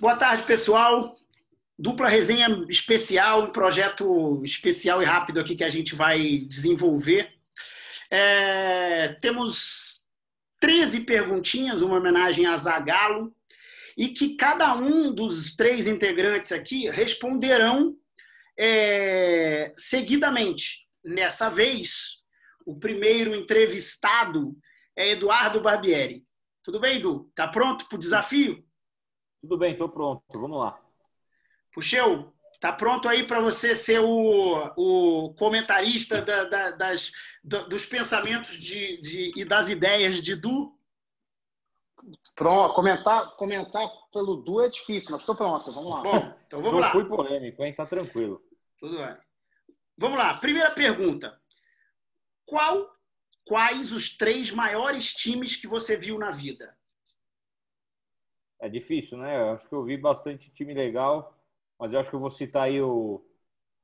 Boa tarde, pessoal. Dupla resenha especial, um projeto especial e rápido aqui que a gente vai desenvolver. É, temos 13 perguntinhas, uma homenagem a Zagalo, e que cada um dos três integrantes aqui responderão é, seguidamente. Nessa vez, o primeiro entrevistado é Eduardo Barbieri. Tudo bem, Edu? Tá pronto para o desafio? Tudo bem, estou pronto. Vamos lá. Puxeu, tá pronto aí para você ser o, o comentarista da, da, das, dos pensamentos de, de, e das ideias de Du? Pronto, comentar, comentar pelo Du é difícil, mas estou pronto. Vamos lá. Bom, então vamos Não lá. fui polêmico, hein? Tá tranquilo. Tudo bem. Vamos lá. Primeira pergunta. Qual, quais os três maiores times que você viu na vida? É difícil, né? Eu acho que eu vi bastante time legal, mas eu acho que eu vou citar aí o,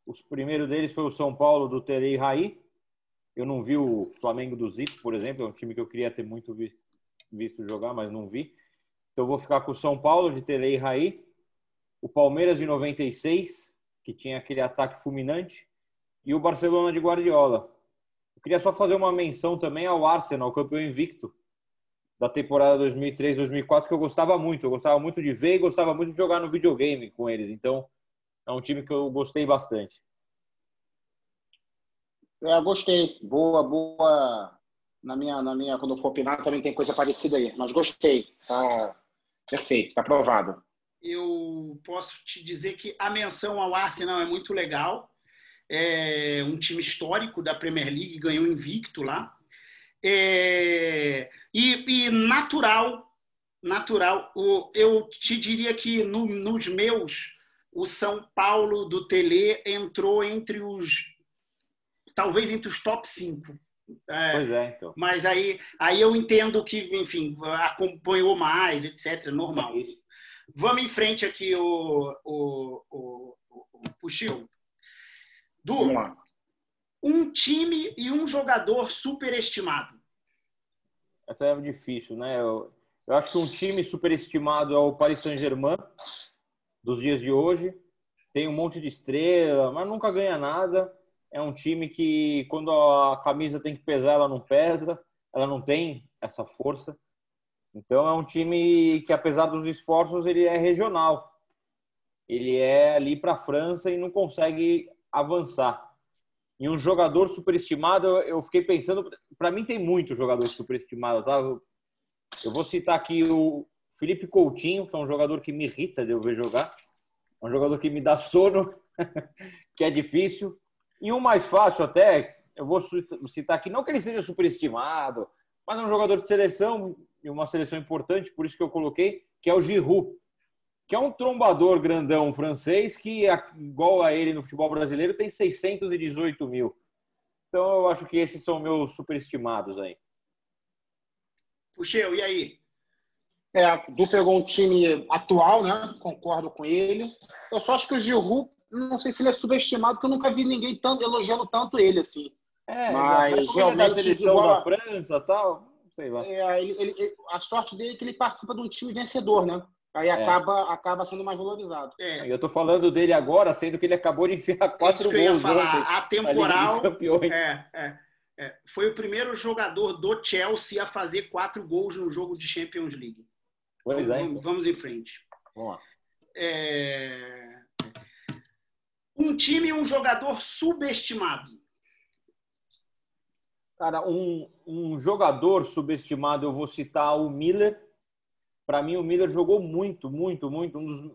os primeiros deles foi o São Paulo do Tele e Raí. Eu não vi o Flamengo do Zico, por exemplo, é um time que eu queria ter muito visto, jogar, mas não vi. Então eu vou ficar com o São Paulo de Tele e Raí, o Palmeiras de 96, que tinha aquele ataque fulminante, e o Barcelona de Guardiola. Eu queria só fazer uma menção também ao Arsenal, campeão invicto da temporada 2003-2004, que eu gostava muito. Eu gostava muito de ver e gostava muito de jogar no videogame com eles. Então, é um time que eu gostei bastante. É, gostei. Boa, boa. Na minha, na minha, quando eu for opinar, também tem coisa parecida aí. Mas gostei. Tá perfeito, tá aprovado. Eu posso te dizer que a menção ao Arsenal é muito legal. É um time histórico da Premier League, ganhou invicto lá. É, e, e, natural, natural. O, eu te diria que no, nos meus, o São Paulo do Tele entrou entre os, talvez entre os top 5. É, pois é, então. Mas aí, aí eu entendo que, enfim, acompanhou mais, etc. Normal. É Vamos em frente aqui, o, o, o, o Puxil. Du, um time e um jogador superestimado? Essa é difícil, né? Eu, eu acho que um time superestimado é o Paris Saint-Germain dos dias de hoje. Tem um monte de estrela, mas nunca ganha nada. É um time que, quando a camisa tem que pesar, ela não pesa. Ela não tem essa força. Então, é um time que, apesar dos esforços, ele é regional. Ele é ali para a França e não consegue avançar. E um jogador superestimado, eu fiquei pensando, para mim tem muito jogador superestimado, tá? Eu vou citar aqui o Felipe Coutinho, que é um jogador que me irrita de eu ver jogar. É um jogador que me dá sono, que é difícil. E um mais fácil até, eu vou citar aqui, não que ele seja superestimado, mas é um jogador de seleção, e uma seleção importante, por isso que eu coloquei, que é o Giroud que é um trombador grandão francês que, igual a ele no futebol brasileiro, tem 618 mil. Então eu acho que esses são meus superestimados aí. Puxeu, e aí? É, Du pegou um time atual, né? Concordo com ele. Eu só acho que o Giroud, não sei se ele é subestimado, porque eu nunca vi ninguém tanto, elogiando tanto ele assim. É, mas realmente. Da seleção igual... da França tal, sei lá. É, ele, ele, a sorte dele é que ele participa de um time vencedor, né? Aí acaba, é. acaba sendo mais valorizado. É. Eu tô falando dele agora, sendo que ele acabou de enfiar quatro Isso gols. falar. A temporal. É, é, é, foi o primeiro jogador do Chelsea a fazer quatro gols no jogo de Champions League. Pois vamos, é. Vamos, vamos em frente. Vamos lá. É... Um time e um jogador subestimado. Cara, um, um jogador subestimado, eu vou citar o Miller para mim, o Miller jogou muito, muito, muito. Um dos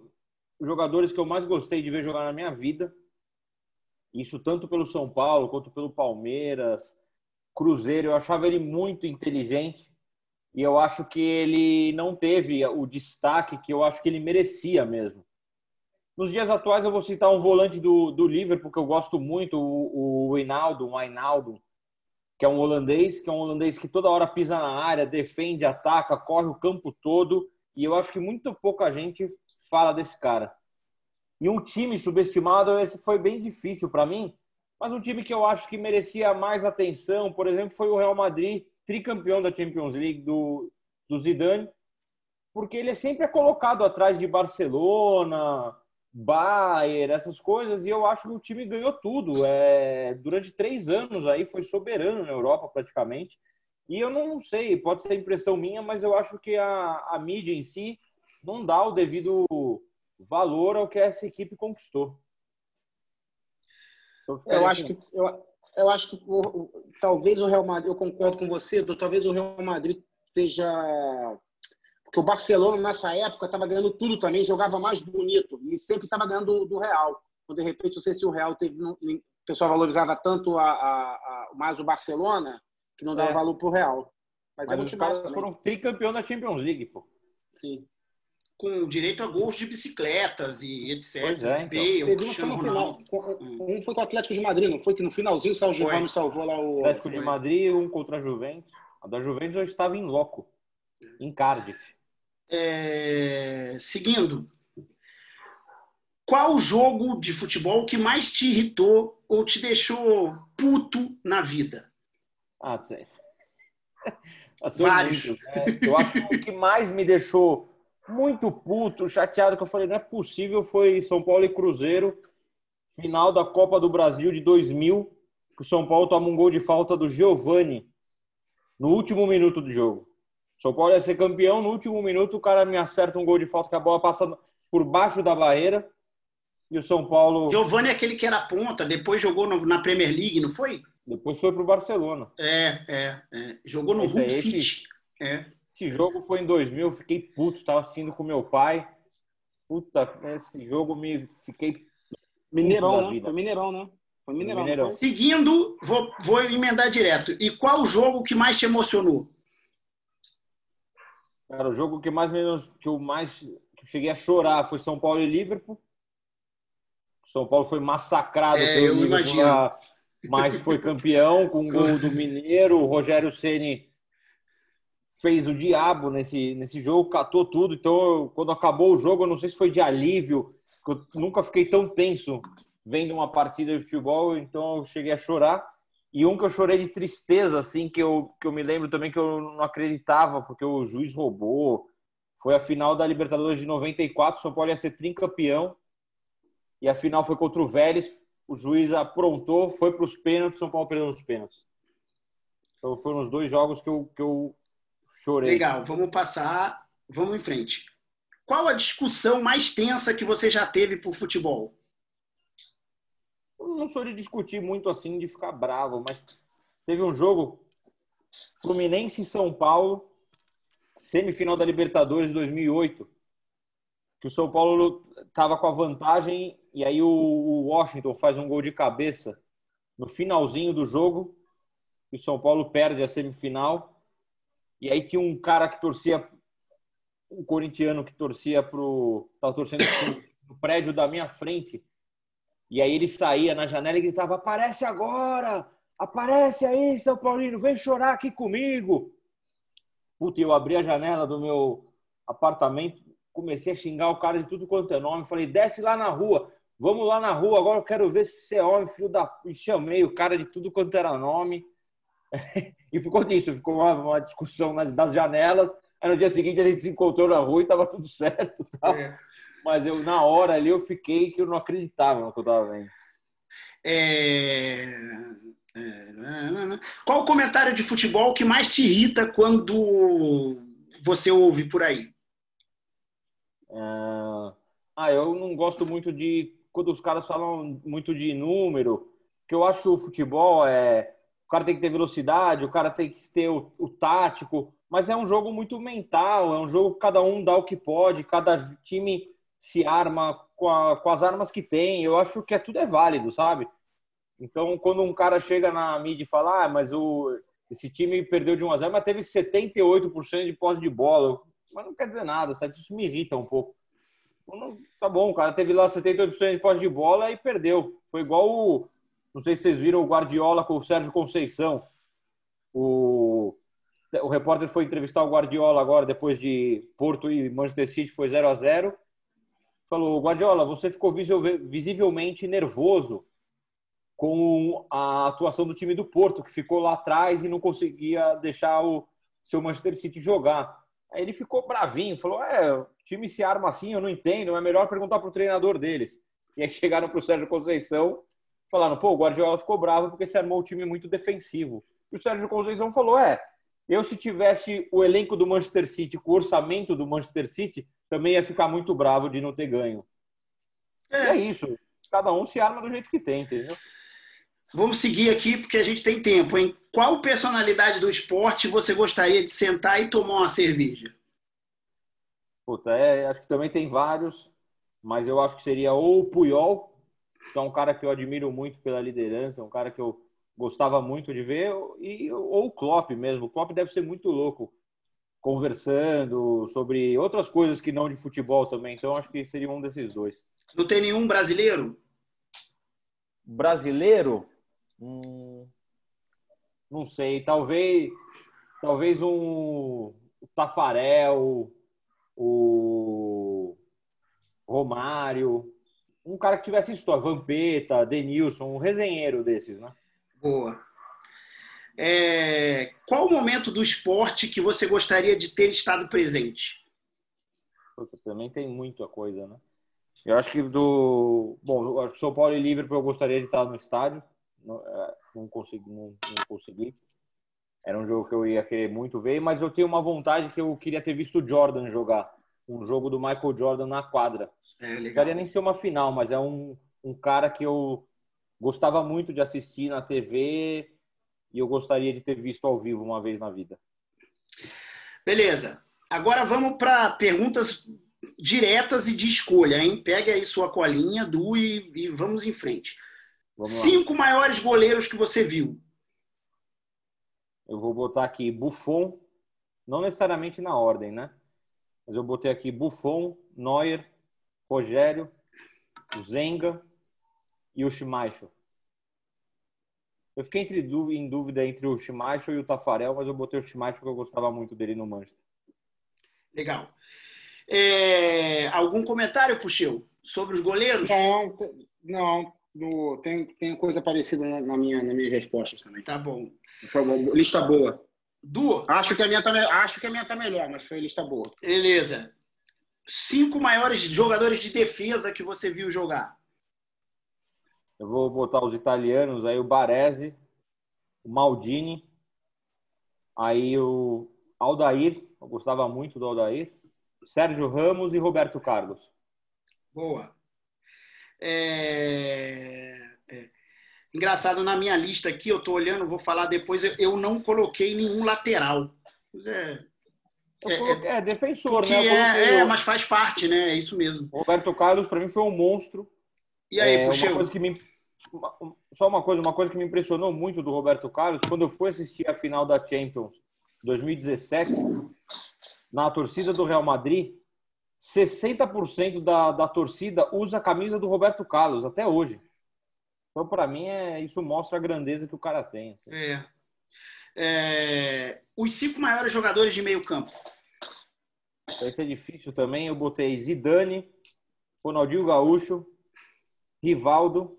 jogadores que eu mais gostei de ver jogar na minha vida. Isso tanto pelo São Paulo quanto pelo Palmeiras, Cruzeiro. Eu achava ele muito inteligente e eu acho que ele não teve o destaque que eu acho que ele merecia mesmo. Nos dias atuais, eu vou citar um volante do, do Liverpool que eu gosto muito, o, o Wijnaldum, o Wijnaldum que é um holandês, que é um holandês que toda hora pisa na área, defende, ataca, corre o campo todo. E eu acho que muito pouca gente fala desse cara. E um time subestimado, esse foi bem difícil para mim, mas um time que eu acho que merecia mais atenção, por exemplo, foi o Real Madrid, tricampeão da Champions League do, do Zidane. porque ele sempre é colocado atrás de Barcelona, Bayern, essas coisas, e eu acho que o time ganhou tudo. É, durante três anos aí foi soberano na Europa praticamente. E eu não sei, pode ser impressão minha, mas eu acho que a, a mídia em si não dá o devido valor ao que essa equipe conquistou. Eu acho que eu, eu acho que o, talvez o Real Madrid, eu concordo com você, talvez o Real Madrid seja porque o Barcelona nessa época estava ganhando tudo também, jogava mais bonito e sempre estava ganhando do Real. Então, de repente, não sei se o Real teve, o pessoal valorizava tanto a, a, a mais o Barcelona que não dava é. valor para o Real. Mas, é Mas é muito os caras foram tricampeão da Champions League, pô. Sim com direito a gols de bicicletas e etc. Pois é, então. Bale, um, foi no final, um foi com o Atlético de Madrid, não foi que no finalzinho o Sérgio Ramos salvou lá o... Atlético foi. de Madrid, um contra a Juventus. A da Juventus eu estava em loco, em Cardiff. É... Seguindo, qual jogo de futebol que mais te irritou ou te deixou puto na vida? Ah, sei. Vários. Muito, né? Eu acho que o que mais me deixou muito puto, chateado, que eu falei, não é possível, foi São Paulo e Cruzeiro, final da Copa do Brasil de 2000, que o São Paulo toma um gol de falta do Giovani no último minuto do jogo. São Paulo ia ser campeão, no último minuto o cara me acerta um gol de falta, que a bola passa por baixo da barreira, e o São Paulo... Giovani é aquele que era ponta, depois jogou na Premier League, não foi? Depois foi pro Barcelona. É, é, é. Jogou no Hull City. É. Esse jogo foi em 2000, eu fiquei puto, tava assistindo com meu pai. Puta, esse jogo me fiquei. Mineirão, né? Foi Mineirão, né? Foi Mineirão. Mineirão. Seguindo, vou, vou emendar direto. E qual o jogo que mais te emocionou? Cara, o jogo que mais que eu mais que eu cheguei a chorar foi São Paulo e Liverpool. São Paulo foi massacrado é, pelo eu Liverpool, mas foi campeão com o gol do Mineiro. O Rogério Ceni fez o diabo nesse, nesse jogo, catou tudo. Então, quando acabou o jogo, eu não sei se foi de alívio, eu nunca fiquei tão tenso vendo uma partida de futebol, então eu cheguei a chorar. E um que eu chorei de tristeza, assim, que eu, que eu me lembro também que eu não acreditava, porque o juiz roubou. Foi a final da Libertadores de 94, o São Paulo ia ser tricampeão. E a final foi contra o Vélez, o juiz aprontou, foi para os pênaltis, São Paulo perdeu os pênaltis. Então foram os dois jogos que eu, que eu Chorei. Legal, vamos passar, vamos em frente. Qual a discussão mais tensa que você já teve por futebol? Não sou de discutir muito assim, de ficar bravo, mas teve um jogo Fluminense e São Paulo, semifinal da Libertadores de 2008, que o São Paulo estava com a vantagem e aí o Washington faz um gol de cabeça no finalzinho do jogo e o São Paulo perde a semifinal e aí tinha um cara que torcia, um corintiano que torcia pro. Tava torcendo no prédio da minha frente. E aí ele saía na janela e gritava: Aparece agora! Aparece aí, São Paulino, vem chorar aqui comigo. Puta, eu abri a janela do meu apartamento, comecei a xingar o cara de tudo quanto é nome. Falei: desce lá na rua, vamos lá na rua, agora eu quero ver se você é homem, filho da. E chamei o cara de tudo quanto era nome. e ficou nisso, ficou uma, uma discussão nas, das janelas. Aí no dia seguinte a gente se encontrou na rua e estava tudo certo. É. Mas eu, na hora ali, eu fiquei que eu não acreditava no que eu estava vendo. É... É... Qual o comentário de futebol que mais te irrita quando você ouve por aí? É, ah, eu não gosto muito de quando os caras falam muito de número, que eu acho que o futebol é cara tem que ter velocidade, o cara tem que ter o, o, tático, mas é um jogo muito mental, é um jogo que cada um dá o que pode, cada time se arma com, a, com as armas que tem. Eu acho que é, tudo é válido, sabe? Então, quando um cara chega na mídia e fala, ah, mas o, esse time perdeu de 1 a 0 mas teve 78% de posse de bola, mas não quer dizer nada, sabe? Isso me irrita um pouco. Tá bom, o cara teve lá 78% de posse de bola e perdeu. Foi igual o, não sei se vocês viram o Guardiola com o Sérgio Conceição. O, o repórter foi entrevistar o Guardiola agora, depois de Porto e Manchester City, foi 0 a 0 Falou, Guardiola, você ficou visivelmente nervoso com a atuação do time do Porto, que ficou lá atrás e não conseguia deixar o seu Manchester City jogar. Aí ele ficou bravinho, falou: É, o time se arma assim, eu não entendo, é melhor perguntar pro treinador deles. E aí chegaram pro Sérgio Conceição, falaram: Pô, o Guardiola ficou bravo porque se armou o time muito defensivo. E o Sérgio Conceição falou: É, eu se tivesse o elenco do Manchester City com o orçamento do Manchester City, também ia ficar muito bravo de não ter ganho. É, é isso. Cada um se arma do jeito que tem, entendeu? Vamos seguir aqui porque a gente tem tempo, hein? Qual personalidade do esporte você gostaria de sentar e tomar uma cerveja? Puta, é, acho que também tem vários, mas eu acho que seria ou o Puyol, que é um cara que eu admiro muito pela liderança, um cara que eu gostava muito de ver, e, ou o Klopp mesmo. O Klopp deve ser muito louco conversando sobre outras coisas que não de futebol também. Então acho que seria um desses dois. Não tem nenhum brasileiro? Brasileiro? Hum, não sei, talvez talvez um Tafarel, o Romário, um cara que tivesse história, Vampeta, Denilson, um resenheiro desses, né? Boa. É, qual o momento do esporte que você gostaria de ter estado presente? também tem muita coisa, né? Eu acho que do. Bom, acho que São Paulo e Liverpool eu gostaria de estar no estádio. Não, é, não consegui, não, não, consegui. Era um jogo que eu ia querer muito ver, mas eu tenho uma vontade que eu queria ter visto o Jordan jogar. Um jogo do Michael Jordan na quadra. É. Não queria nem ser uma final, mas é um, um cara que eu gostava muito de assistir na TV e eu gostaria de ter visto ao vivo uma vez na vida. Beleza. Agora vamos para perguntas diretas e de escolha, hein? Pegue aí sua colinha, Du, e, e vamos em frente. Vamos Cinco maiores goleiros que você viu. Eu vou botar aqui Buffon, não necessariamente na ordem, né? Mas eu botei aqui Buffon, Neuer, Rogério, Zenga e o Schmeichel. Eu fiquei entre, em dúvida entre o Schmeichel e o Tafarel, mas eu botei o Schmeichel porque eu gostava muito dele no Manchester. Legal. É, algum comentário, Puxeu, sobre os goleiros? Não, não. No, tem, tem coisa parecida na, na, minha, nas minhas respostas também. Tá bom. Foi lista boa. Duas. Acho que a minha tá, acho que a minha tá melhor, mas foi lista boa. Beleza. Cinco maiores jogadores de defesa que você viu jogar. Eu vou botar os italianos aí, o Baresi, o Maldini, aí o Aldair, eu gostava muito do Aldair, Sérgio Ramos e Roberto Carlos. Boa. É... É. Engraçado, na minha lista aqui, eu tô olhando, vou falar depois, eu não coloquei nenhum lateral. É, é, é, defensor, né? É, é, mas faz parte, né? É isso mesmo. Roberto Carlos, para mim, foi um monstro. E aí, é? Uma coisa que me, só uma coisa, uma coisa que me impressionou muito do Roberto Carlos, quando eu fui assistir a final da Champions 2017, na torcida do Real Madrid, 60% da, da torcida usa a camisa do Roberto Carlos até hoje. Então, para mim, é, isso mostra a grandeza que o cara tem. Assim. É. é. Os cinco maiores jogadores de meio campo. Vai ser difícil também. Eu botei Zidane, Ronaldinho Gaúcho, Rivaldo.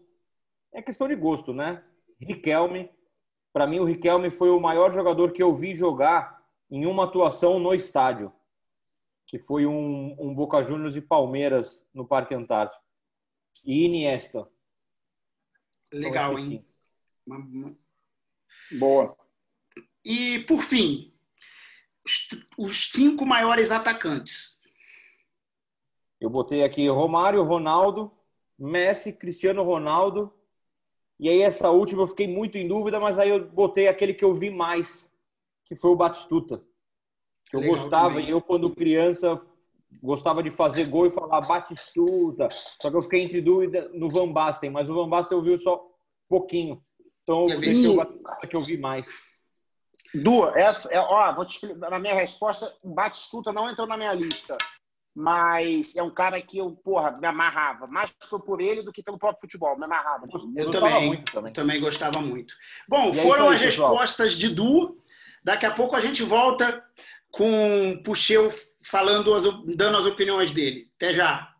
É questão de gosto, né? Riquelme. Para mim, o Riquelme foi o maior jogador que eu vi jogar em uma atuação no estádio, que foi um, um Boca Juniors e Palmeiras no Parque Antártico. E Iniesta. Legal, então, hein? Boa. E, por fim, os, os cinco maiores atacantes. Eu botei aqui Romário, Ronaldo, Messi, Cristiano Ronaldo. E aí essa última eu fiquei muito em dúvida, mas aí eu botei aquele que eu vi mais, que foi o Batistuta. Que eu Legal gostava, também. e eu quando criança gostava de fazer gol e falar Batistuta. Só que eu fiquei entre dúvida no Van Basten, mas o Van Basten eu vi só pouquinho. Então eu deixei o Batistuta que eu vi mais. Du, essa, é, ó, vou te explicar, na minha resposta, o Batistuta não entrou na minha lista mas é um cara que eu, porra, me amarrava. Mais por ele do que pelo próprio futebol, me amarrava. Eu, eu também, muito também. também gostava muito. Bom, e foram aí, as pessoal. respostas de Du. Daqui a pouco a gente volta com o Puxeu falando, dando as opiniões dele. Até já.